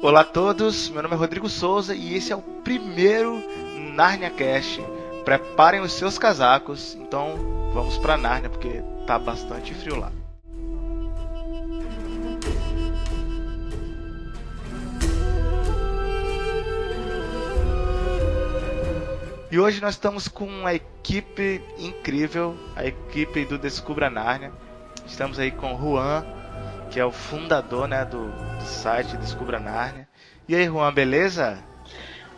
Olá a todos, meu nome é Rodrigo Souza e esse é o primeiro Narnia Cast. Preparem os seus casacos, então vamos para Narnia porque tá bastante frio lá. E hoje nós estamos com uma equipe incrível, a equipe do Descubra Narnia. Estamos aí com Juan, que é o fundador né, do, do site Descubra Narnia. E aí, Juan, beleza?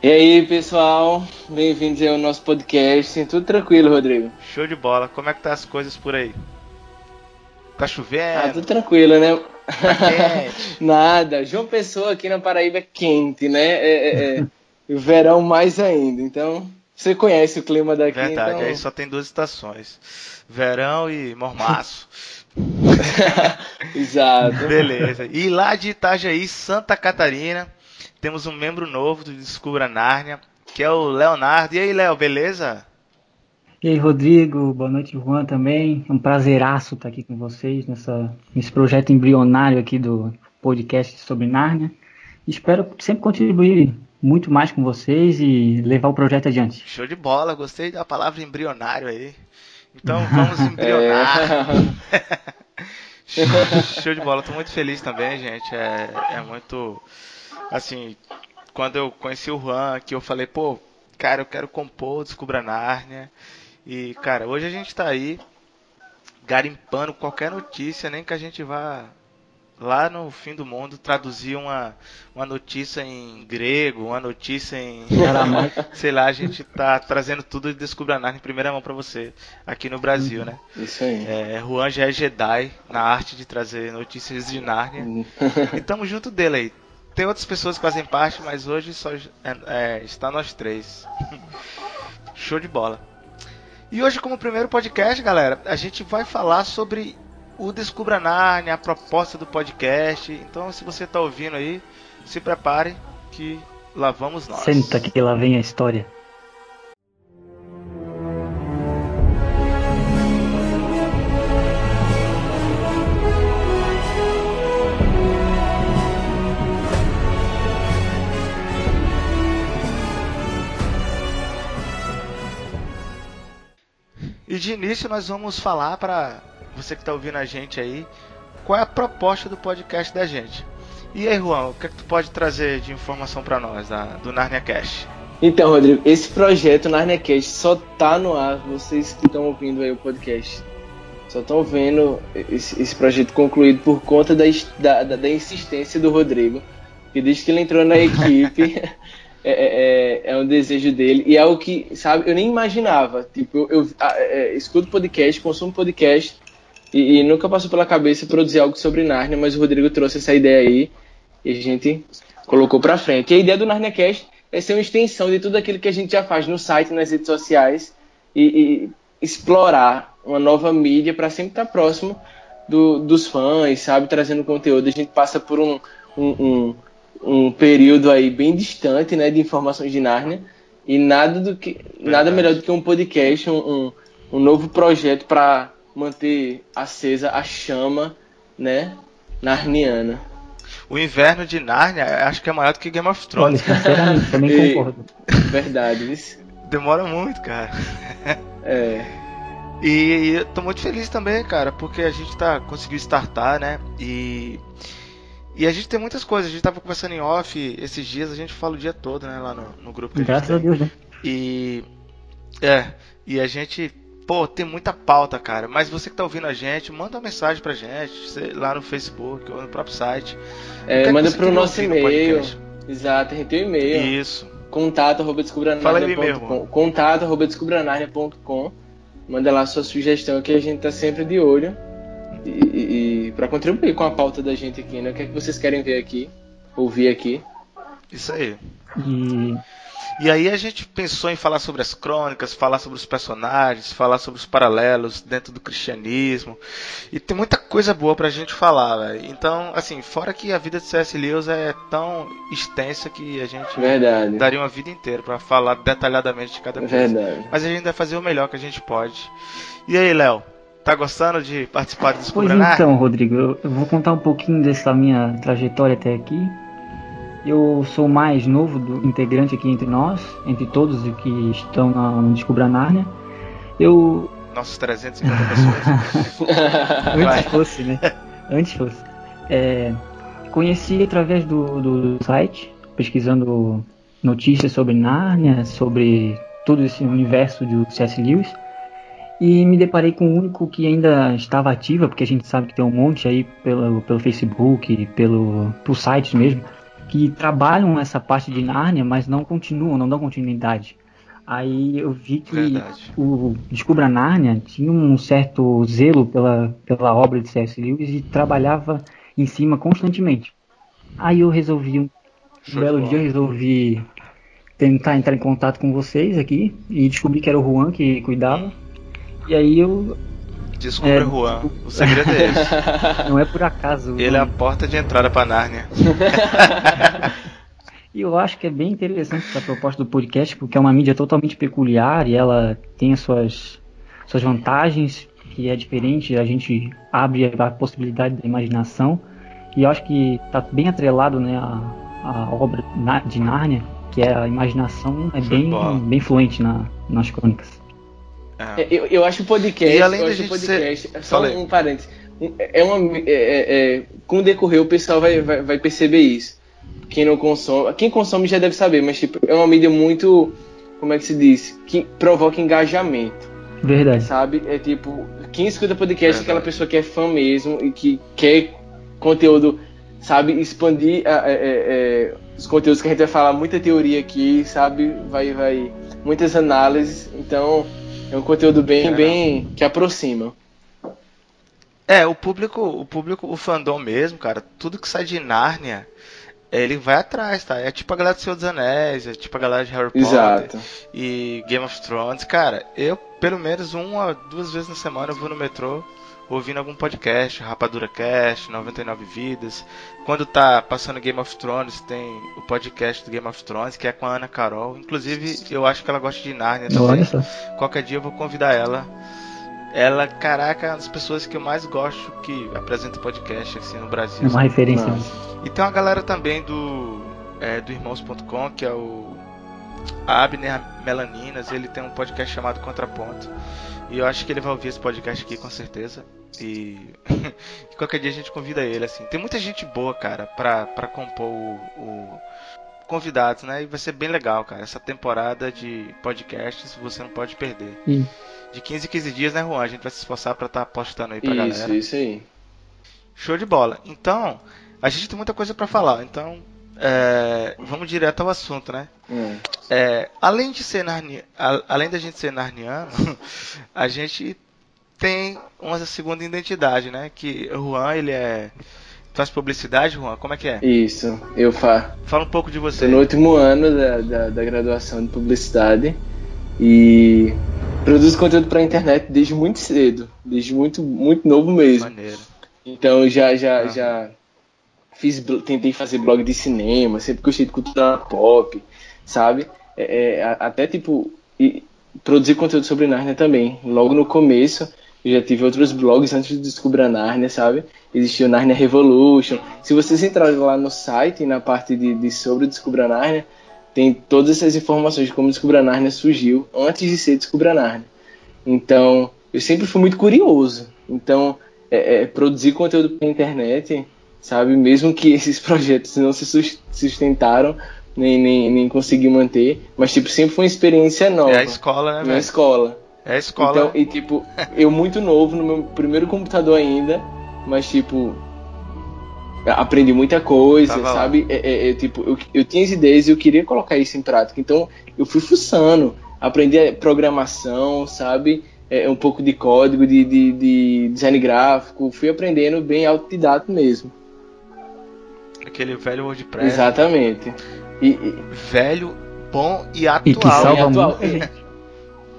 E aí, pessoal, bem-vindos ao nosso podcast. Tudo tranquilo, Rodrigo? Show de bola. Como é que tá as coisas por aí? Tá chovendo? Ah, tudo tranquilo, né? Tá? Nada. João Pessoa aqui na Paraíba é quente, né? É, é, é. o verão mais ainda. Então, você conhece o clima daqui. Verdade, então... aí só tem duas estações: verão e mormaço. Exato. Beleza. E lá de Itajaí, Santa Catarina, temos um membro novo do Descubra Nárnia, que é o Leonardo. E aí, Léo, beleza? E aí, Rodrigo, boa noite, Juan também. É um prazeraço estar aqui com vocês nessa, nesse projeto embrionário aqui do podcast sobre Nárnia. Espero sempre contribuir muito mais com vocês e levar o projeto adiante. Show de bola, gostei da palavra embrionário aí. Então vamos embrionar. É. Show de bola, tô muito feliz também, gente. É, é muito. Assim, quando eu conheci o Juan, que eu falei, pô, cara, eu quero compor, descubra Nárnia. E, cara, hoje a gente tá aí garimpando qualquer notícia, nem que a gente vá lá no fim do mundo traduzir uma, uma notícia em grego, uma notícia em. sei lá, a gente tá trazendo tudo de Descubra Narnia em primeira mão para você aqui no Brasil, né? Isso aí. É, Juan já é Jedi na arte de trazer notícias de Narnia. e tamo junto dele aí. Tem outras pessoas que fazem parte, mas hoje só é, é, está nós três. Show de bola. E hoje, como primeiro podcast, galera, a gente vai falar sobre o Descubra Narnia, a proposta do podcast. Então, se você está ouvindo aí, se prepare que lá vamos nós. Senta que lá vem a história. E de início nós vamos falar para você que está ouvindo a gente aí, qual é a proposta do podcast da gente. E aí, Juan, o que, é que tu pode trazer de informação para nós da, do Narnia Cash? Então, Rodrigo, esse projeto Narnia Cash só tá no ar, vocês que estão ouvindo aí o podcast. Só estão vendo esse, esse, projeto concluído por conta da, da, da, insistência do Rodrigo. Que desde que ele entrou na equipe, é, é, é, um desejo dele. E é o que, sabe, eu nem imaginava. Tipo, eu, eu é, escuto podcast, consumo podcast, e, e, nunca passou pela cabeça produzir algo sobre Narnia, mas o Rodrigo trouxe essa ideia aí e a gente colocou pra frente. E a ideia do Narnia Cast é ser uma extensão de tudo aquilo que a gente já faz no site, nas redes sociais e, e explorar uma nova mídia para sempre estar próximo do, dos fãs, sabe? Trazendo conteúdo. A gente passa por um, um, um, um período aí bem distante né, de informações de Narnia e nada, do que, nada melhor do que um podcast, um, um, um novo projeto para manter acesa a chama, né, narniana. O inverno de Narnia acho que é maior do que Game of Thrones. Olha, sinceramente, também concordo. Verdade, isso. Demora muito, cara. É. E, e eu tô muito feliz também, cara, porque a gente tá conseguiu startar, né? E e a gente tem muitas coisas. A gente tava conversando em off esses dias, a gente fala o dia todo, né, lá no, no grupo que Graças a, a Deus, né? E é, e a gente Pô, tem muita pauta, cara. Mas você que tá ouvindo a gente, manda uma mensagem pra gente, lá no Facebook ou no próprio site. É, manda pro nosso e-mail. Exato, a gente tem um e-mail. Isso. Contato arroba descubranarnia.com. Contato arroba descubranarnia.com. Manda lá sua sugestão que a gente tá sempre de olho. E, e, e para contribuir com a pauta da gente aqui, né? O que é que vocês querem ver aqui? Ouvir aqui? Isso aí. E e aí a gente pensou em falar sobre as crônicas, falar sobre os personagens, falar sobre os paralelos dentro do cristianismo. E tem muita coisa boa pra gente falar, véio. Então, assim, fora que a vida de C.S. Lewis é tão extensa que a gente Verdade. daria uma vida inteira para falar detalhadamente de cada coisa. Verdade. Mas a gente vai fazer o melhor que a gente pode. E aí, Léo? Tá gostando de participar do Pois então, Rodrigo, eu vou contar um pouquinho dessa minha trajetória até aqui. Eu sou o mais novo do integrante aqui entre nós, entre todos os que estão na Descubra Nárnia. Eu. Nossos 350 pessoas. Antes fosse, né? Antes fosse. É, conheci através do, do site, pesquisando notícias sobre Nárnia, sobre todo esse universo do C.S. Lewis. E me deparei com o único que ainda estava ativa, porque a gente sabe que tem um monte aí pelo, pelo Facebook, pelo, por sites mesmo, que trabalham essa parte de Nárnia, mas não continuam, não dão continuidade. Aí eu vi que Verdade. o Descubra Nárnia tinha um certo zelo pela, pela obra de C.S. Lewis e trabalhava em cima constantemente. Aí eu resolvi, um Show belo dia, eu resolvi tentar entrar em contato com vocês aqui e descobri que era o Juan que cuidava. E aí eu. Descubra é, Juan. O segredo é esse. Não é por acaso. Ele é a porta de entrada pra Nárnia. E eu acho que é bem interessante essa proposta do podcast, porque é uma mídia totalmente peculiar e ela tem as suas, suas vantagens, que é diferente, a gente abre a possibilidade da imaginação. E eu acho que está bem atrelado né, a, a obra de Nárnia, que é a imaginação, é bem, bem fluente na, nas crônicas. É. Eu, eu acho o podcast. E além da gente podcast, ser... Só Falei. um parênteses. É uma, é, é, é, com o decorrer, o pessoal vai, vai, vai, perceber isso. Quem não consome. Quem consome já deve saber, mas tipo, é uma mídia muito. Como é que se diz? Que provoca engajamento. Verdade. Sabe? É tipo, quem escuta podcast é aquela pessoa que é fã mesmo e que quer conteúdo, sabe, expandir é, é, os conteúdos que a gente vai falar, muita teoria aqui, sabe? Vai, vai, muitas análises. Então, é um conteúdo bem, bem que aproxima. É, o público, o público, o fandom mesmo, cara, tudo que sai de Nárnia, ele vai atrás, tá? É tipo a galera do Senhor dos Anéis, é tipo a galera de Harry Potter Exato. e Game of Thrones. Cara, eu, pelo menos uma, duas vezes na semana eu vou no metrô ouvindo algum podcast, Rapadura Cast, 99 Vidas. Quando tá passando Game of Thrones, tem o podcast do Game of Thrones, que é com a Ana Carol. Inclusive, eu acho que ela gosta de Narnia também. Qualquer dia eu vou convidar ela. Ela, caraca, é uma das pessoas que eu mais gosto que apresenta podcast assim no Brasil. É uma referência. E tem uma galera também do, é, do Irmãos.com, que é o Abner Melaninas. Ele tem um podcast chamado Contraponto. E eu acho que ele vai ouvir esse podcast aqui com certeza. E, e qualquer dia a gente convida ele, assim. Tem muita gente boa, cara, pra, pra compor o, o convidados, né? E vai ser bem legal, cara. Essa temporada de podcasts você não pode perder. Sim. De 15 em 15 dias, né, Juan? A gente vai se esforçar pra estar tá postando aí pra isso, galera. Isso, isso aí. Show de bola. Então, a gente tem muita coisa para falar. Então, é, vamos direto ao assunto, né? Hum. É, além de ser narni... além da gente ser narniano, a gente tem uma segunda identidade, né? Que o Juan, ele é faz publicidade, Juan? Como é que é? Isso, eu faço. Fala um pouco de você. Tô no último ano da, da, da graduação de publicidade e produzo conteúdo para internet desde muito cedo, desde muito muito novo mesmo. Maneiro. Então já já ah. já fiz, tentei fazer blog de cinema, sempre gostei de cultura pop, sabe? É, é, até tipo, e, produzir conteúdo sobre Narnia também. Logo no começo, eu já tive outros blogs antes de descobrir a Narnia, sabe? Existia o Narnia Revolution. Se vocês entrarem lá no site, na parte de, de sobre Descubra Narnia, tem todas essas informações de como Descubra Narnia surgiu antes de ser Descubra Narnia. Então, eu sempre fui muito curioso. Então, é, é, produzir conteúdo para internet sabe? Mesmo que esses projetos não se sustentaram, nem, nem, nem consegui manter, mas, tipo, sempre foi uma experiência nova. É a escola, né, velho? É a escola. É a escola. Então, e, tipo, eu muito novo, no meu primeiro computador ainda, mas, tipo, aprendi muita coisa, Tava sabe? É, é, é, tipo, eu, eu tinha as ideias e eu queria colocar isso em prática. Então, eu fui fuçando, aprendi programação, sabe? É, um pouco de código, de, de, de design gráfico, fui aprendendo bem autodidata mesmo. Aquele velho WordPress. Exatamente. E, e... Velho, bom e atual. E que salva e atual.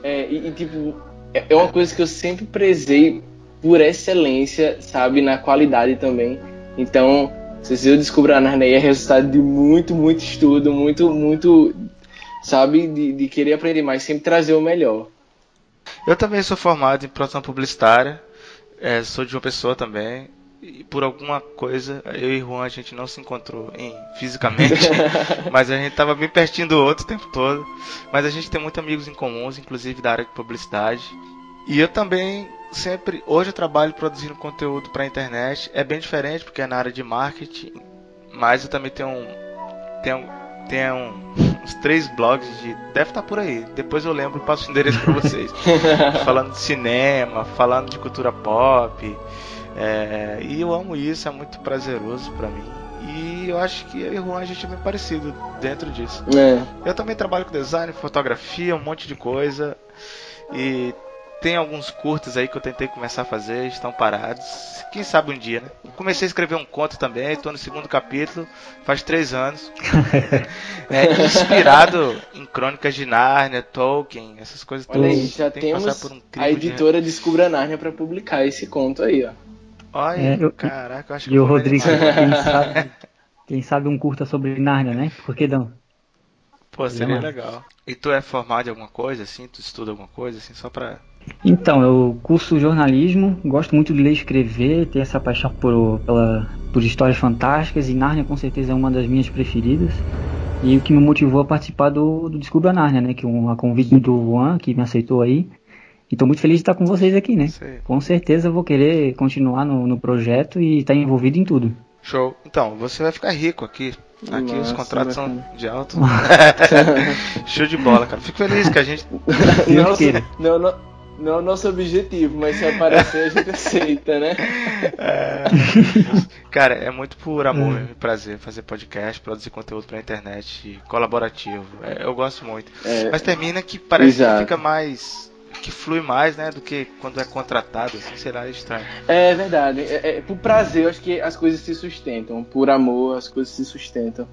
É, e, e, tipo, é, é uma coisa que eu sempre prezei por excelência, sabe, na qualidade também. Então, se eu descobrir a Narnia é resultado de muito, muito estudo, muito, muito, sabe, de, de querer aprender mais, sempre trazer o melhor. Eu também sou formado em produção publicitária, é, sou de uma pessoa também, e por alguma coisa, eu e Juan a gente não se encontrou em, fisicamente, mas a gente tava bem pertinho do outro o tempo todo. Mas a gente tem muitos amigos em comuns, inclusive da área de publicidade. E eu também sempre, hoje eu trabalho produzindo conteúdo para internet. É bem diferente porque é na área de marketing, mas eu também tenho um, tenho, tenho um, uns três blogs de, deve estar tá por aí. Depois eu lembro e passo o endereço para vocês. falando de cinema, falando de cultura pop. É, e eu amo isso, é muito prazeroso para mim. E eu acho que eu e o Juan a gente é bem parecido dentro disso. É. Eu também trabalho com design, fotografia, um monte de coisa. E tem alguns curtas aí que eu tentei começar a fazer, estão parados. Quem sabe um dia, né? Comecei a escrever um conto também, estou no segundo capítulo, faz três anos. é, inspirado em Crônicas de Nárnia, Tolkien, essas coisas Olha todas. Aí, já Tem temos um a editora de... Descubra Nárnia para publicar esse conto aí, ó. Olha, é, eu, caraca, eu acho que E o Rodrigo, quem sabe, quem sabe um curta sobre Nárnia, né? Por que não? Pô, seria legal. E tu é formado em alguma coisa, assim? Tu estuda alguma coisa, assim, só pra então, eu curso jornalismo, gosto muito de ler e escrever, tenho essa paixão por, pela, por histórias fantásticas e Nárnia com certeza é uma das minhas preferidas. E o que me motivou a participar do, do Descubra Nárnia, né? Que um, a convite do Juan, que me aceitou aí. E tô muito feliz de estar com vocês aqui, né? Sim. Com certeza eu vou querer continuar no, no projeto e estar envolvido em tudo. Show. Então, você vai ficar rico aqui. Aqui Nossa, os contratos são de alto. Show de bola, cara. Fico feliz que a gente. não, não, não é o nosso objetivo, mas se aparecer a gente aceita, né? É, cara, é muito por amor é. e prazer fazer podcast, produzir conteúdo pra internet colaborativo. É, eu gosto muito. É, mas termina que parece exato. que fica mais. Que flui mais, né? Do que quando é contratado, assim, será estranho. É verdade. É, é, por prazer, eu acho que as coisas se sustentam. Por amor, as coisas se sustentam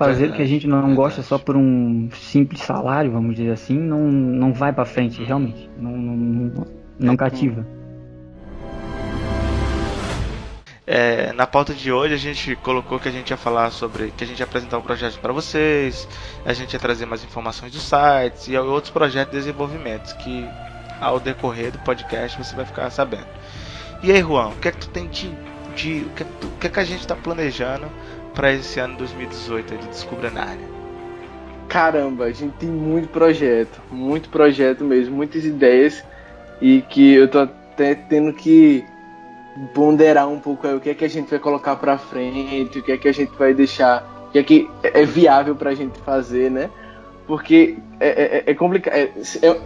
fazer o que a gente não gosta só por um simples salário, vamos dizer assim, não, não vai para frente, realmente. Não, não, não cativa. É, na pauta de hoje a gente colocou que a gente ia falar sobre que a gente ia apresentar um projeto para vocês, a gente ia trazer mais informações dos sites e outros projetos de desenvolvimento que ao decorrer do podcast você vai ficar sabendo. E aí, Juan, o que é que tu tem de, de o, que é que tu, o que é que a gente está planejando para esse ano 2018 de Descubra na área? Caramba, a gente tem muito projeto, muito projeto mesmo, muitas ideias e que eu tô até tendo que ponderar um pouco aí, o que é que a gente vai colocar para frente, o que é que a gente vai deixar, o que é que é viável para a gente fazer, né? Porque é, é, é, é complicado. É, é,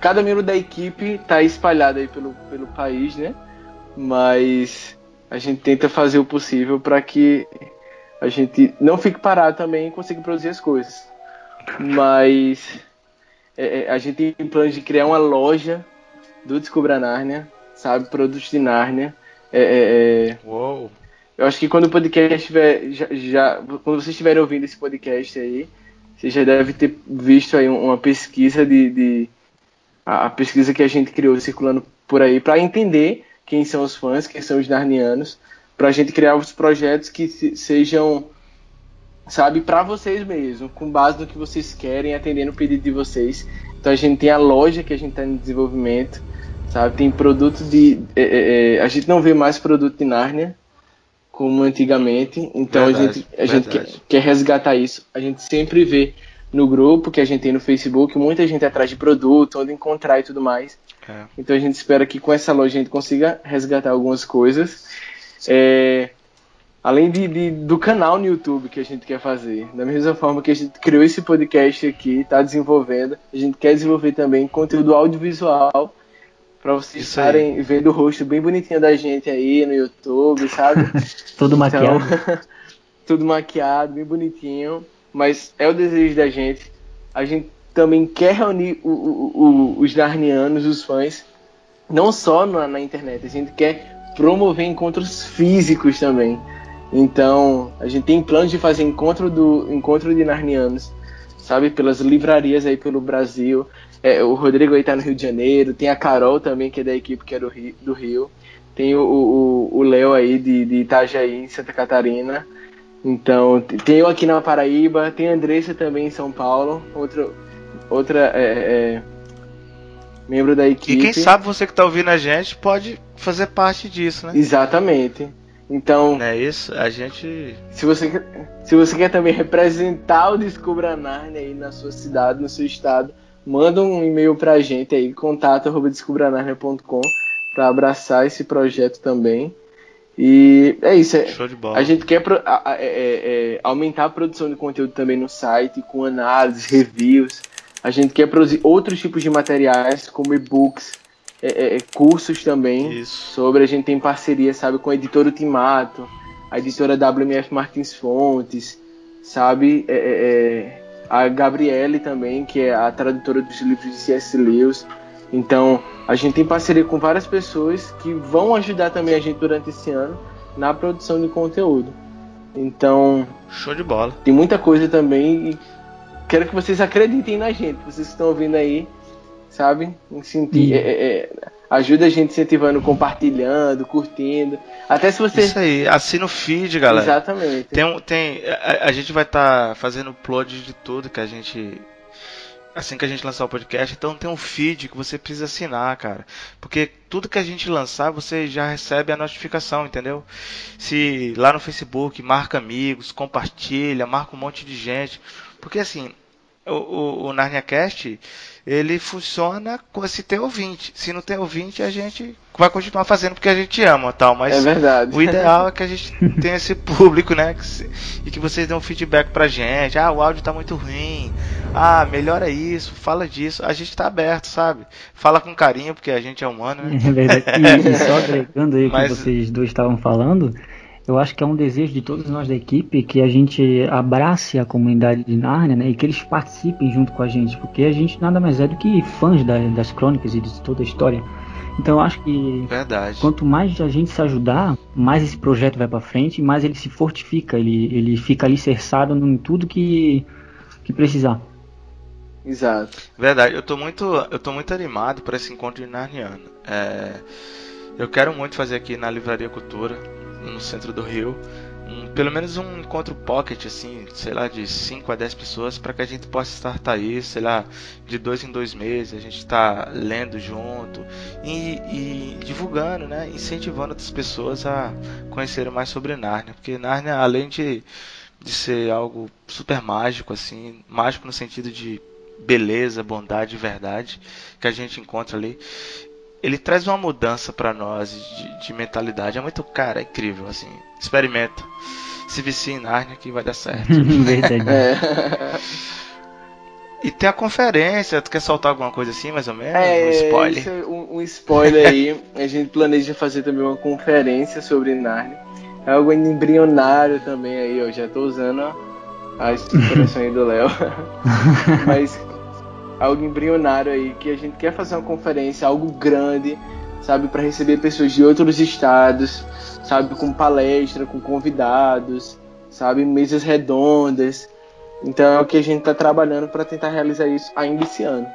cada membro da equipe tá espalhado aí pelo, pelo país, né? Mas a gente tenta fazer o possível para que a gente não fique parado também e consiga produzir as coisas. Mas é, é, a gente tem planos de criar uma loja do Descubra Nárnia, sabe? Produtos de Nárnia. É, é, é, Uou. Eu acho que quando o podcast estiver. Já, já, quando vocês estiverem ouvindo esse podcast aí, você já deve ter visto aí uma pesquisa de. de a, a pesquisa que a gente criou circulando por aí para entender quem são os fãs, quem são os narnianos, para a gente criar os projetos que sejam, sabe, para vocês mesmo, com base no que vocês querem, atendendo o pedido de vocês. Então a gente tem a loja que a gente está em desenvolvimento, sabe, tem produto de, é, é, é, a gente não vê mais produto de Nárnia como antigamente, então verdade, a gente, a gente quer, quer resgatar isso. A gente sempre vê no grupo que a gente tem no Facebook, muita gente atrás de produto, onde encontrar e tudo mais. É. Então a gente espera que com essa loja a gente consiga resgatar algumas coisas. É, além de, de, do canal no YouTube que a gente quer fazer. Da mesma forma que a gente criou esse podcast aqui, está desenvolvendo, a gente quer desenvolver também conteúdo audiovisual para vocês Isso estarem aí. vendo o rosto bem bonitinho da gente aí no YouTube, sabe? tudo maquiado. Então, tudo maquiado, bem bonitinho. Mas é o desejo da gente. A gente também quer reunir o, o, o, os Narnianos, os fãs, não só na, na internet, a gente quer promover encontros físicos também. Então, a gente tem planos de fazer encontro do encontro de Narnianos, sabe, pelas livrarias aí pelo Brasil. É, o Rodrigo aí tá no Rio de Janeiro, tem a Carol também, que é da equipe que é do Rio. Do Rio. Tem o Léo aí de, de Itajaí, em Santa Catarina. Então, tem eu aqui na Paraíba, tem a Andressa também em São Paulo, outro, outra é, é, membro da equipe. E quem sabe você que está ouvindo a gente pode fazer parte disso, né? Exatamente. Então. É isso? A gente. Se você, quer, se você quer também representar o Descubra Narnia aí na sua cidade, no seu estado, manda um e-mail pra gente aí, contato.descubranarnia.com para abraçar esse projeto também. E é isso. É, Show de bola. A gente quer pro, a, a, é, é, aumentar a produção de conteúdo também no site, com análises, reviews. A gente quer produzir outros tipos de materiais, como e-books, é, é, é, cursos também Isso. sobre. A gente tem parceria, sabe, com a editora Ultimato, a editora WMF Martins Fontes, sabe, é, é, a Gabriele também, que é a tradutora dos livros de C.S. Lewis. Então, a gente tem parceria com várias pessoas que vão ajudar também a gente durante esse ano na produção de conteúdo. Então, show de bola. Tem muita coisa também e quero que vocês acreditem na gente, vocês que estão ouvindo aí, sabe? Sentir, é, é, ajuda a gente incentivando, compartilhando, curtindo. Até se você. Isso aí, assina o feed, galera. Exatamente. Tem, um, tem, a, a gente vai estar tá fazendo upload de tudo que a gente. Assim que a gente lançar o podcast, então tem um feed que você precisa assinar, cara. Porque tudo que a gente lançar, você já recebe a notificação, entendeu? Se lá no Facebook, marca amigos, compartilha, marca um monte de gente. Porque assim, o, o, o NarniaCast, ele funciona se tem ouvinte. Se não tem ouvinte, a gente vai continuar fazendo porque a gente ama tal. Mas é verdade. o ideal é que a gente tenha esse público, né? E que vocês dêem um feedback pra gente. Ah, o áudio tá muito ruim. Ah, melhora isso, fala disso. A gente tá aberto, sabe? Fala com carinho, porque a gente é humano, né? É verdade. E, e só agregando aí o mas... que vocês dois estavam falando, eu acho que é um desejo de todos nós da equipe que a gente abrace a comunidade de Nárnia né, e que eles participem junto com a gente, porque a gente nada mais é do que fãs da, das crônicas e de toda a história. Então eu acho que Verdade. quanto mais a gente se ajudar, mais esse projeto vai para frente, mais ele se fortifica, ele, ele fica alicerçado em tudo que, que precisar. Exato. Verdade, eu tô muito, eu tô muito animado para esse encontro de Narniano. É, eu quero muito fazer aqui na Livraria Cultura, no centro do Rio, um, pelo menos um encontro pocket, assim, sei lá, de 5 a 10 pessoas, para que a gente possa estar aí, sei lá, de dois em dois meses, a gente está lendo junto e, e, divulgando, né, incentivando outras pessoas a conhecerem mais sobre Nárnia, porque Nárnia, além de, de ser algo super mágico, assim, mágico no sentido de beleza, bondade e verdade que a gente encontra ali. Ele traz uma mudança para nós de, de, mentalidade. É muito, cara, é incrível, assim. Experimenta. Se vicia em Narnia que vai dar certo. Verdade. É. E tem a conferência, tu quer soltar alguma coisa assim, mais ou menos? É, um spoiler. É um, um, spoiler aí. A gente planeja fazer também uma conferência sobre Narnia. É algo embrionário também aí, eu já tô usando a estruturação aí do Léo. Mas algo embrionário aí, que a gente quer fazer uma conferência, algo grande, sabe, para receber pessoas de outros estados, sabe, com palestra, com convidados, sabe, mesas redondas. Então é o que a gente está trabalhando para tentar realizar isso ainda esse ano.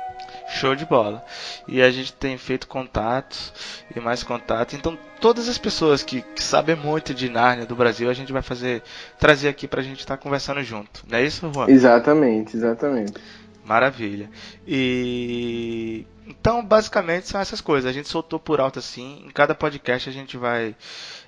Show de bola. E a gente tem feito contatos e mais contatos. Então, todas as pessoas que, que sabem muito de Nárnia do Brasil, a gente vai fazer trazer aqui pra gente estar tá conversando junto. Não é isso, Juan? Exatamente, exatamente. Maravilha. E então, basicamente são essas coisas. A gente soltou por alto assim. Em cada podcast a gente vai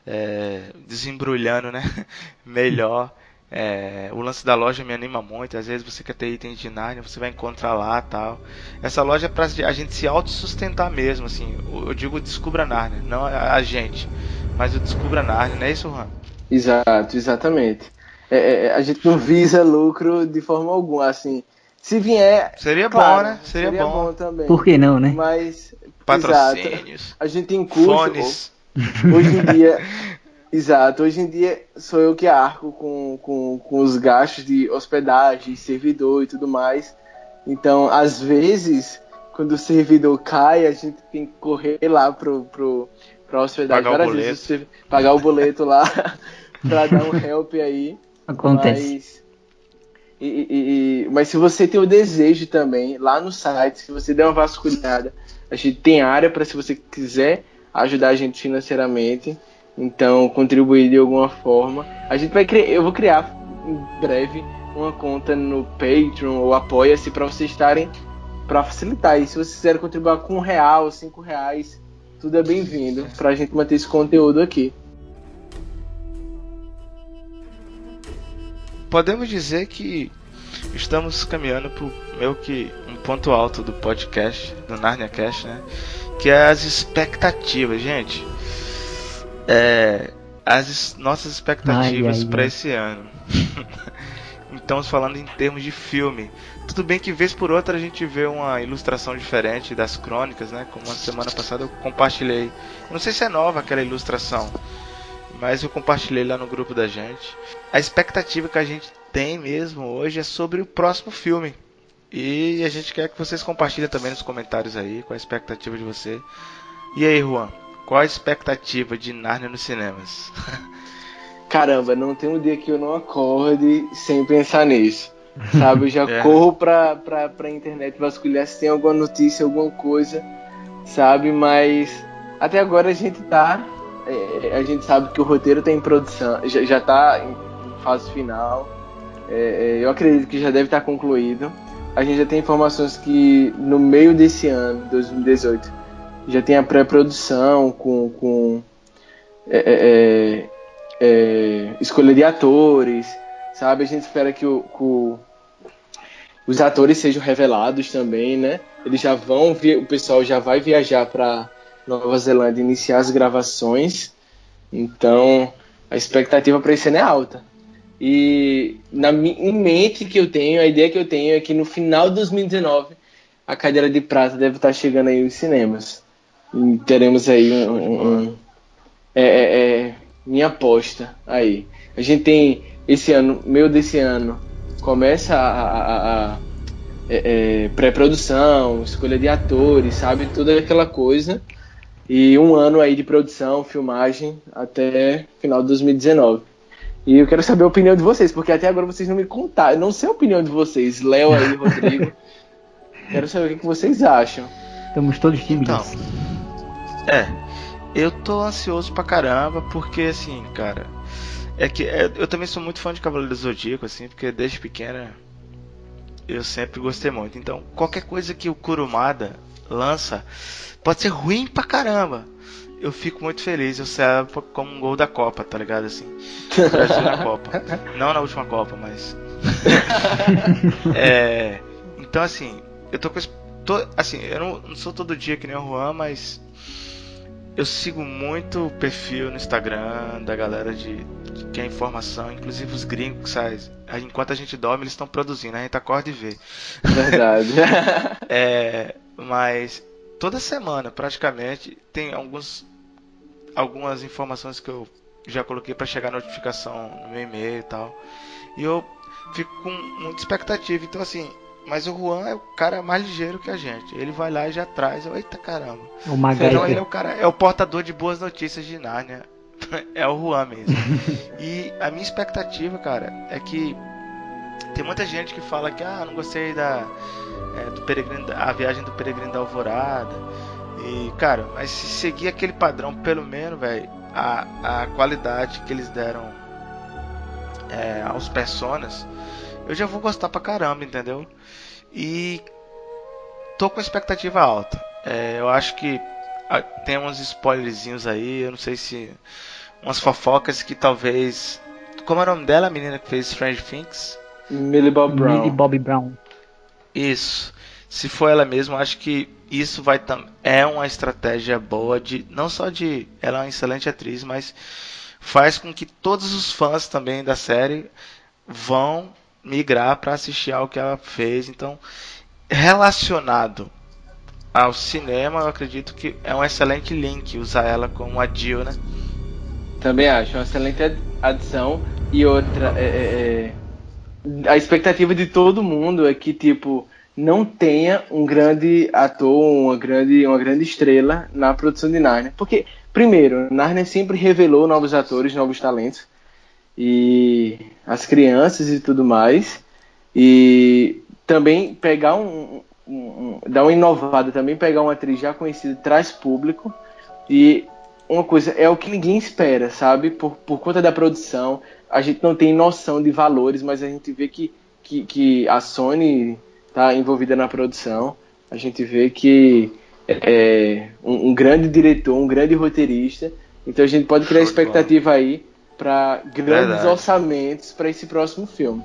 é, desembrulhando, né? Melhor é, o lance da loja me anima muito. Às vezes você quer ter item de Narnia, você vai encontrar lá tal. Essa loja é pra a gente se autossustentar mesmo, assim. Eu digo Descubra Narnia, não a gente, mas o Descubra Narnia, não é isso, Juan? Exato, exatamente. É, é, a gente não visa lucro de forma alguma, assim. Se vier. Seria claro, bom, né? Seria, seria bom. bom. também. Por que não, né? Mas. Patrocínios. Exato. A gente tem curso. Fones. Hoje em dia. Exato, hoje em dia sou eu que arco com, com, com os gastos de hospedagem, servidor e tudo mais. Então, às vezes, quando o servidor cai, a gente tem que correr lá pro, pro, pra hospedagem pagar várias o vezes, pagar o boleto lá pra dar um help aí. Acontece. Mas, e, e, mas se você tem o desejo também, lá no site, se você der uma vasculhada, a gente tem área para se você quiser ajudar a gente financeiramente. Então, contribuir de alguma forma. A gente vai criar, eu vou criar em breve uma conta no Patreon ou Apoia-se para vocês estarem para facilitar. E se vocês quiserem contribuir com um real, cinco reais, tudo é bem-vindo para a gente manter esse conteúdo aqui. Podemos dizer que estamos caminhando para meio que um ponto alto do podcast, do Narnia Cast, né? Que é as expectativas, gente. É, as nossas expectativas para esse ano. então, falando em termos de filme. Tudo bem que vez por outra a gente vê uma ilustração diferente das crônicas, né? Como a semana passada eu compartilhei. Eu não sei se é nova aquela ilustração, mas eu compartilhei lá no grupo da gente. A expectativa que a gente tem mesmo hoje é sobre o próximo filme. E a gente quer que vocês compartilhem também nos comentários aí qual a expectativa de você. E aí, Juan, qual a expectativa de Narnia nos cinemas? Caramba, não tem um dia que eu não acorde sem pensar nisso. Sabe, eu já é. corro pra, pra, pra internet vasculhar se tem alguma notícia, alguma coisa, sabe? Mas até agora a gente tá. É, a gente sabe que o roteiro tá em produção, já, já tá em fase final. É, é eu acredito que já deve estar tá concluído a gente já tem informações que no meio desse ano, 2018, já tem a pré-produção com, com é, é, é, escolha de atores, sabe? A gente espera que, o, que os atores sejam revelados também, né? Eles já vão, o pessoal já vai viajar para Nova Zelândia iniciar as gravações, então a expectativa para esse ano é alta. E na em mente que eu tenho, a ideia que eu tenho é que no final de 2019 a cadeira de prata deve estar chegando aí nos cinemas. E teremos aí um, um, um é, é, é, minha aposta aí. A gente tem esse ano, meio desse ano, começa a, a, a é, é, pré-produção, escolha de atores, sabe? Toda aquela coisa. E um ano aí de produção, filmagem, até final de 2019. E eu quero saber a opinião de vocês, porque até agora vocês não me contaram. Eu não sei a opinião de vocês, Léo aí, Rodrigo. quero saber o que vocês acham. Estamos todos tímidos. Então, é, eu tô ansioso pra caramba, porque assim, cara. É que é, eu também sou muito fã de Cavaleiro do Zodíaco, assim, porque desde pequena eu sempre gostei muito. Então, qualquer coisa que o Kurumada lança pode ser ruim pra caramba eu fico muito feliz. Eu celebro como um gol da Copa, tá ligado? Assim, Brasil na Copa. Não na última Copa, mas. é, então, assim, eu tô com. Tô, assim, eu não, não, sou todo dia que nem o Juan, mas. Eu sigo muito o perfil no Instagram da galera de, de que é informação, inclusive os gringos que saem. Enquanto a gente dorme, eles estão produzindo, a gente acorda e vê. Verdade. é, mas toda semana, praticamente, tem alguns algumas informações que eu já coloquei para chegar a notificação no meu e-mail e tal. E eu fico com muita expectativa. Então, assim, mas o Juan é o cara mais ligeiro que a gente. Ele vai lá e já traz. Eita caramba. O então ele é o cara, é o portador de boas notícias de Nárnia. é o Juan mesmo. e a minha expectativa, cara, é que tem muita gente que fala que ah, não gostei da é, do peregrino, a viagem do peregrino da Alvorada. E, cara, mas se seguir aquele padrão, pelo menos, velho, a, a qualidade que eles deram é, aos personas, eu já vou gostar pra caramba, entendeu? E tô com expectativa alta. É, eu acho que a, tem uns spoilerzinhos aí, eu não sei se. Umas fofocas que talvez. Como é o nome dela, a menina que fez Strange Things? Millie Bob Brown. Millie Bobby Brown. Isso. Se for ela mesma, acho que isso vai é uma estratégia boa de não só de ela é uma excelente atriz, mas faz com que todos os fãs também da série vão migrar para assistir ao que ela fez. Então, relacionado ao cinema, eu acredito que é um excelente link usar ela como a Jill, né? Também acho, uma excelente adição. E outra, é, é, é, a expectativa de todo mundo é que, tipo, não tenha um grande ator, uma grande, uma grande estrela na produção de Narnia. Porque, primeiro, Narnia sempre revelou novos atores, novos talentos, e as crianças e tudo mais. E também pegar um, um, um dar uma inovada, também pegar uma atriz já conhecida traz público. E uma coisa, é o que ninguém espera, sabe? Por, por conta da produção, a gente não tem noção de valores, mas a gente vê que, que, que a Sony está envolvida na produção. a gente vê que é um, um grande diretor, um grande roteirista. Então a gente pode criar expectativa aí para grandes Verdade. orçamentos para esse próximo filme.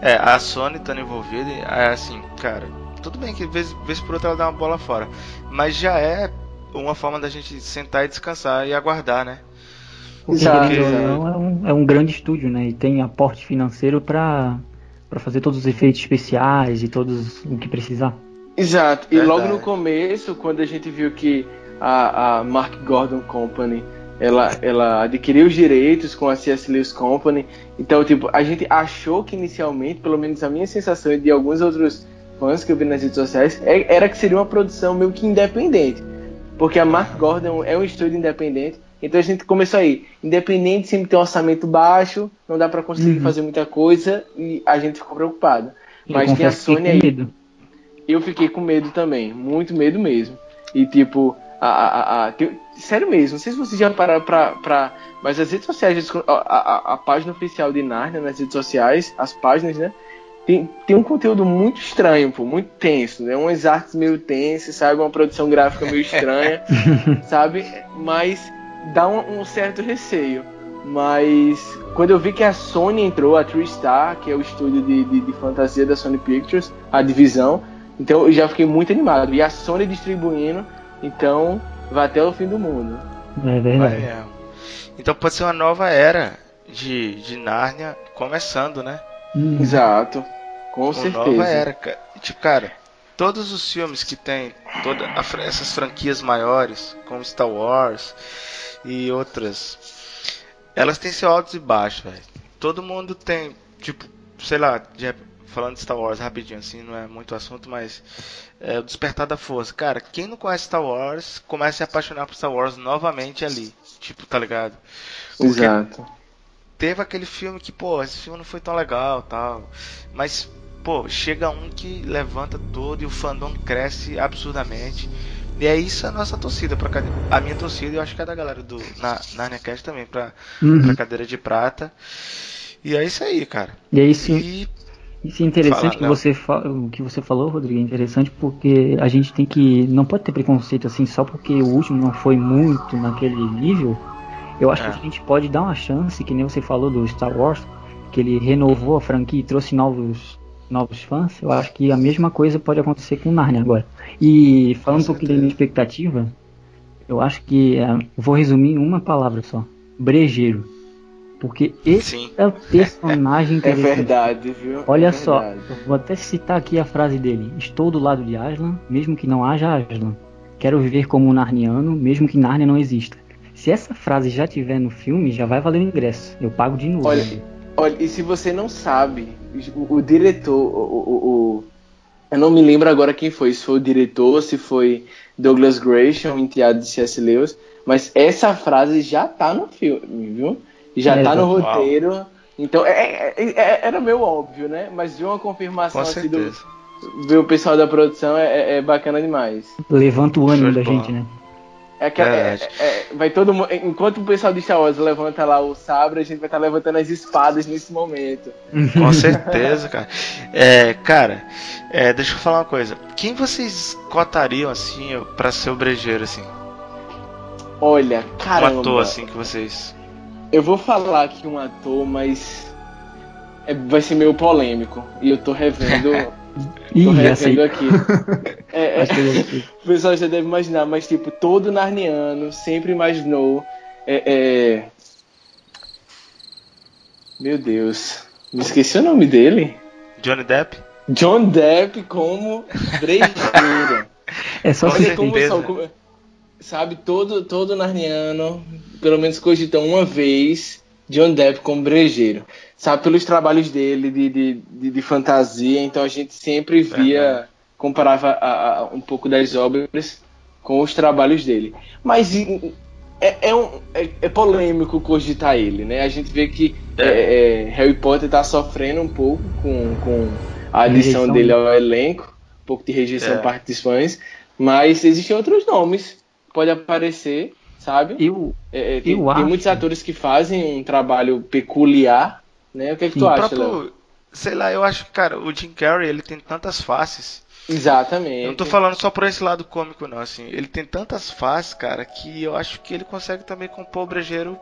É, a Sony estando envolvida, é assim, cara, tudo bem que vez, vez por outra ela dá uma bola fora, mas já é uma forma da gente sentar e descansar e aguardar, né? Exato. Não, é, um, é um grande estúdio, né? E tem aporte financeiro para para fazer todos os efeitos especiais e todos o que precisar. Exato. E Verdade. logo no começo, quando a gente viu que a, a Mark Gordon Company ela, ela adquiriu os direitos com a C.S. Lewis Company. Então, tipo, a gente achou que inicialmente, pelo menos a minha sensação e de alguns outros fãs que eu vi nas redes sociais, é, era que seria uma produção meio que independente. Porque a Mark Gordon é um estúdio independente. Então a gente começou aí, independente sempre tem um orçamento baixo, não dá para conseguir uhum. fazer muita coisa e a gente ficou preocupado. Mas tem a Sony aí. Medo. Eu fiquei com medo também, muito medo mesmo. E tipo, a, a, a, sério mesmo, não sei se vocês já pararam pra, pra. Mas as redes sociais, a, página oficial de Narnia nas redes sociais, as páginas, né? Tem, tem um conteúdo muito estranho, pô, muito tenso, né? Umas artes meio tensas, sabe? Uma produção gráfica meio estranha, sabe? Mas dá um, um, certo receio. Mas quando eu vi que a Sony entrou, a TreeStar, que é o estúdio de, de, de fantasia da Sony Pictures, a divisão, então eu já fiquei muito animado. E a Sony distribuindo então, vai até o fim do mundo. É verdade. Então pode ser uma nova era de, de Nárnia começando, né? Hum. Exato. Com uma certeza. nova era. Tipo, cara, todos os filmes que tem toda a, essas franquias maiores, como Star Wars e outras, elas têm seu altos e baixos, velho. Todo mundo tem, tipo, sei lá, de, falando de Star Wars rapidinho, assim, não é muito assunto, mas é, o Despertar da Força. Cara, quem não conhece Star Wars, começa a se apaixonar por Star Wars novamente ali. Tipo, tá ligado? Porque Exato. Teve aquele filme que, pô, esse filme não foi tão legal tal. Mas, pô, chega um que levanta todo e o fandom cresce absurdamente. E é isso a nossa torcida, pra, a minha torcida e eu acho que é da galera do na, na Cast também, pra, uhum. pra cadeira de prata. E é isso aí, cara. E é isso. E isso é interessante Fala, que você o que você falou, Rodrigo, é interessante porque a gente tem que não pode ter preconceito assim só porque o último não foi muito naquele nível. Eu acho é. que a gente pode dar uma chance, que nem você falou do Star Wars, que ele renovou a franquia e trouxe novos novos fãs. Eu acho que a mesma coisa pode acontecer com Narnia agora. E falando um pouquinho da minha expectativa, eu acho que é, vou resumir em uma palavra só: brejeiro. Porque esse Sim. é o personagem que É verdade, viu? Olha é só, vou até citar aqui a frase dele. Estou do lado de Aslan, mesmo que não haja Aslan. Quero viver como um narniano, mesmo que Narnia não exista. Se essa frase já tiver no filme, já vai valer o ingresso. Eu pago de novo. Olha, olha e se você não sabe, o, o diretor, o, o, o, eu não me lembro agora quem foi, se foi o diretor, se foi Douglas Gresham, enteado de C.S. Lewis, mas essa frase já tá no filme, viu? já é, tá no roteiro. Então, é, é, é, era meio óbvio, né? Mas de uma confirmação assim do, ver o pessoal da produção é, é, é bacana demais. Levanta o ânimo da gente, né? É que é, é, vai todo mundo, enquanto o pessoal de Star Wars levanta lá o sabre, a gente vai estar tá levantando as espadas nesse momento. Com certeza, cara. É, cara, é, deixa eu falar uma coisa. Quem vocês cotariam assim para ser o brejeiro assim? Olha, cara, um ator assim que vocês eu vou falar aqui um ator, mas é, vai ser meio polêmico. E eu tô revendo. Ih, tô revendo aqui. É, é, o pessoal já deve imaginar, mas tipo, todo narniano sempre imaginou. É, é, meu Deus. Me esqueci o nome dele. Johnny Depp? John Depp como brejeiro. é só Olha como, como, sabe, todo, todo narniano, pelo menos cogitam uma vez John Depp como brejeiro. Sabe, pelos trabalhos dele de, de, de, de fantasia, então a gente sempre via, comparava a, a, um pouco das obras com os trabalhos dele. Mas é, é, um, é, é, polêmico cogitar ele, né? A gente vê que é. é, é Harry Potter está sofrendo um pouco com, com a adição dele ao elenco, um pouco de rejeição por parte dos fãs, mas existem outros nomes pode aparecer, sabe? Eu, é, é tem, eu tem muitos atores que fazem um trabalho peculiar, né? O que é que Sim, tu acha, próprio, Léo? Sei lá, eu acho que, cara, o Jim Carrey, ele tem tantas faces Exatamente. Eu não tô falando só por esse lado cômico, não. Assim, ele tem tantas faces, cara, que eu acho que ele consegue também compor o brejeiro.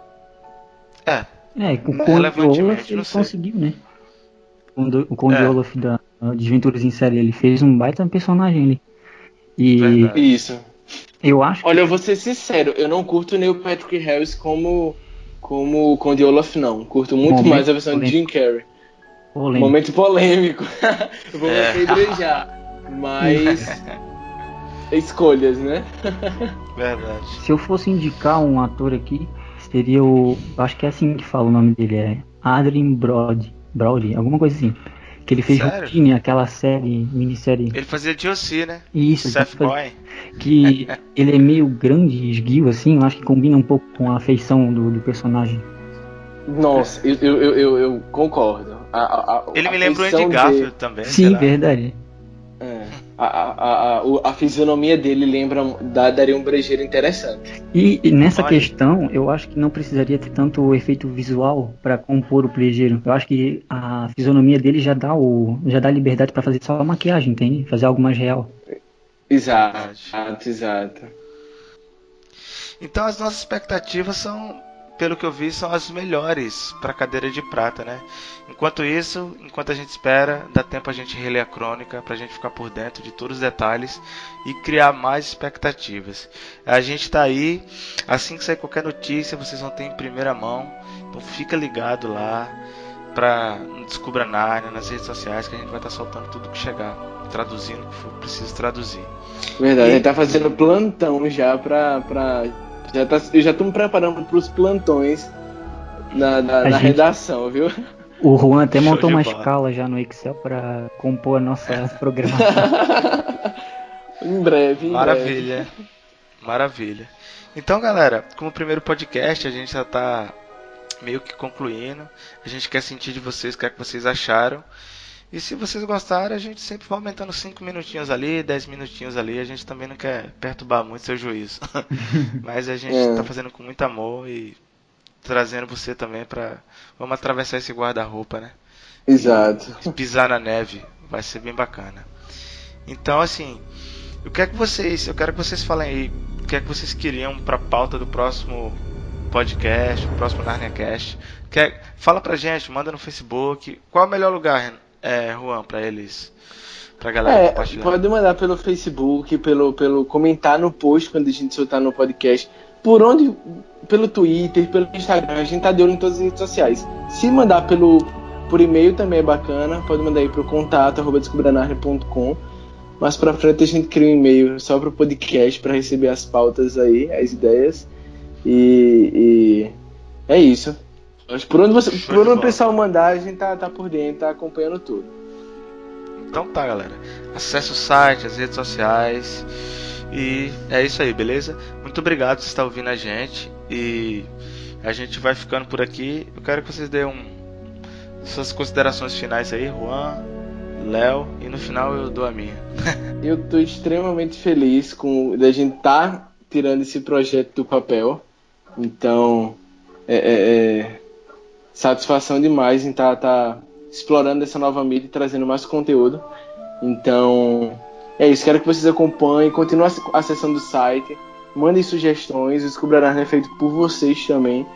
É. É, com o Conde Olaf ele conseguiu, né? O Conde é. Olaf da Desventuras em Série, ele fez um baita personagem ali. E. Verdade. Isso. Eu acho. Olha, eu vou ser sincero, eu não curto nem o Patrick Harris como como o Conde Olaf, não. Curto muito Momento mais a versão polêmico. de Jim Carrey. Polêmico. Momento polêmico. eu vou é. já. Mas. Escolhas, né? Verdade. Se eu fosse indicar um ator aqui, seria o. Acho que é assim que fala o nome dele, é Adrien Brody. Brody, alguma coisa assim. Que ele fez Sério? Routine, aquela série, minissérie. Ele fazia DLC, né? Isso, Seth Boy. Que ele é meio grande, esguio, assim, eu acho que combina um pouco com a feição do, do personagem. Nossa, eu, eu, eu, eu concordo. A, a, a, ele me lembrou Andy Garfield de... também. Sim, verdade. A, a, a, a, fisionomia dele lembra, dá, daria um brejeiro interessante. E, e nessa Olha. questão, eu acho que não precisaria ter tanto efeito visual para compor o brejeiro. Eu acho que a fisionomia dele já dá o já dá liberdade para fazer só a maquiagem, entende? Fazer algo mais real. Exato, exato. Então as nossas expectativas são pelo que eu vi, são as melhores para cadeira de prata, né? Enquanto isso, enquanto a gente espera, dá tempo a gente reler a crônica para a gente ficar por dentro de todos os detalhes e criar mais expectativas. A gente está aí, assim que sair qualquer notícia, vocês vão ter em primeira mão. Então fica ligado lá para Descubra Narnia nas redes sociais que a gente vai estar tá soltando tudo que chegar, traduzindo o que for preciso traduzir. Verdade, e... a gente tá fazendo plantão já para pra já tá, eu já estou me preparando para os plantões na, na, na gente, redação, viu? O Juan até montou uma bola. escala já no Excel para compor a nossa programação. em breve, em Maravilha. Breve. Maravilha. Então, galera, como primeiro podcast, a gente já está meio que concluindo. A gente quer sentir de vocês o que é que vocês acharam. E se vocês gostarem, a gente sempre vai aumentando 5 minutinhos ali, 10 minutinhos ali. A gente também não quer perturbar muito seu juízo. Mas a gente está é. fazendo com muito amor e trazendo você também para Vamos atravessar esse guarda-roupa, né? Exato. E pisar na neve. Vai ser bem bacana. Então, assim, eu quero que vocês, eu quero que vocês falem aí o que é que vocês queriam para a pauta do próximo podcast, o próximo NarniaCast. Quer, fala pra gente, manda no Facebook. Qual é o melhor lugar, é, Juan, para eles, pra galera é, compartilhar? Pode mandar pelo Facebook, pelo, pelo comentar no post quando a gente soltar no podcast. Por onde, pelo Twitter, pelo Instagram, a gente tá de olho em todas as redes sociais. Se mandar pelo por e-mail também é bacana, pode mandar aí pro contato arroba. Mais pra frente a gente cria um e-mail só pro podcast para receber as pautas aí, as ideias. E, e é isso. Por onde, você, por onde o pessoal mandar, a gente tá, tá por dentro, tá acompanhando tudo. Então tá, galera. Acesse o site, as redes sociais. E é isso aí, beleza? Muito obrigado por estar ouvindo a gente. E a gente vai ficando por aqui. Eu quero que vocês dêem um, suas considerações finais aí, Juan, Léo, e no final eu dou a minha. eu tô extremamente feliz com a gente tá tirando esse projeto do papel. Então, é, é, é satisfação demais em estar tá, tá explorando essa nova mídia e trazendo mais conteúdo. Então, é isso. Quero que vocês acompanhem, continuem acessando o site, mandem sugestões. O Descobrirá é feito por vocês também.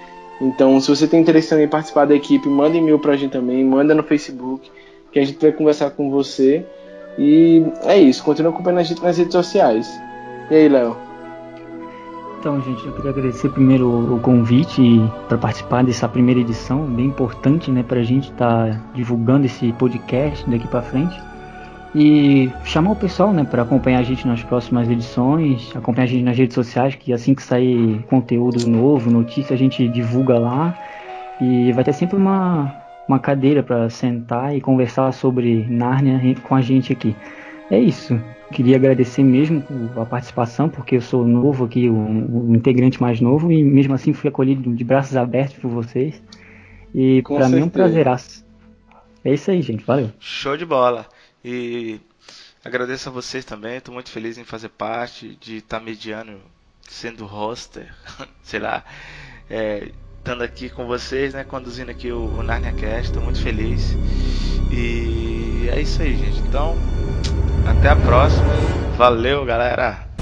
Então, se você tem interesse também em participar da equipe, manda e-mail pra gente também, manda no Facebook, que a gente vai conversar com você. E é isso. Continue acompanhando a gente nas redes sociais. E aí, Léo? Então, gente, eu queria agradecer primeiro o convite para participar dessa primeira edição, bem importante, né, para a gente estar tá divulgando esse podcast daqui para frente. E chamar o pessoal, né, para acompanhar a gente nas próximas edições, acompanhar a gente nas redes sociais, que assim que sair conteúdo novo, notícia, a gente divulga lá. E vai ter sempre uma, uma cadeira para sentar e conversar sobre Nárnia com a gente aqui. É isso queria agradecer mesmo a participação, porque eu sou novo aqui, um, um integrante mais novo, e mesmo assim fui acolhido de braços abertos por vocês. E para mim é um prazeraço. É isso aí, gente. Valeu. Show de bola. E agradeço a vocês também. Estou muito feliz em fazer parte, de estar tá mediando, sendo hoster, sei lá, é, estando aqui com vocês, né, conduzindo aqui o, o NarniaCast. Estou muito feliz. E é isso aí, gente. Então, Até a próxima. Valeu, galera.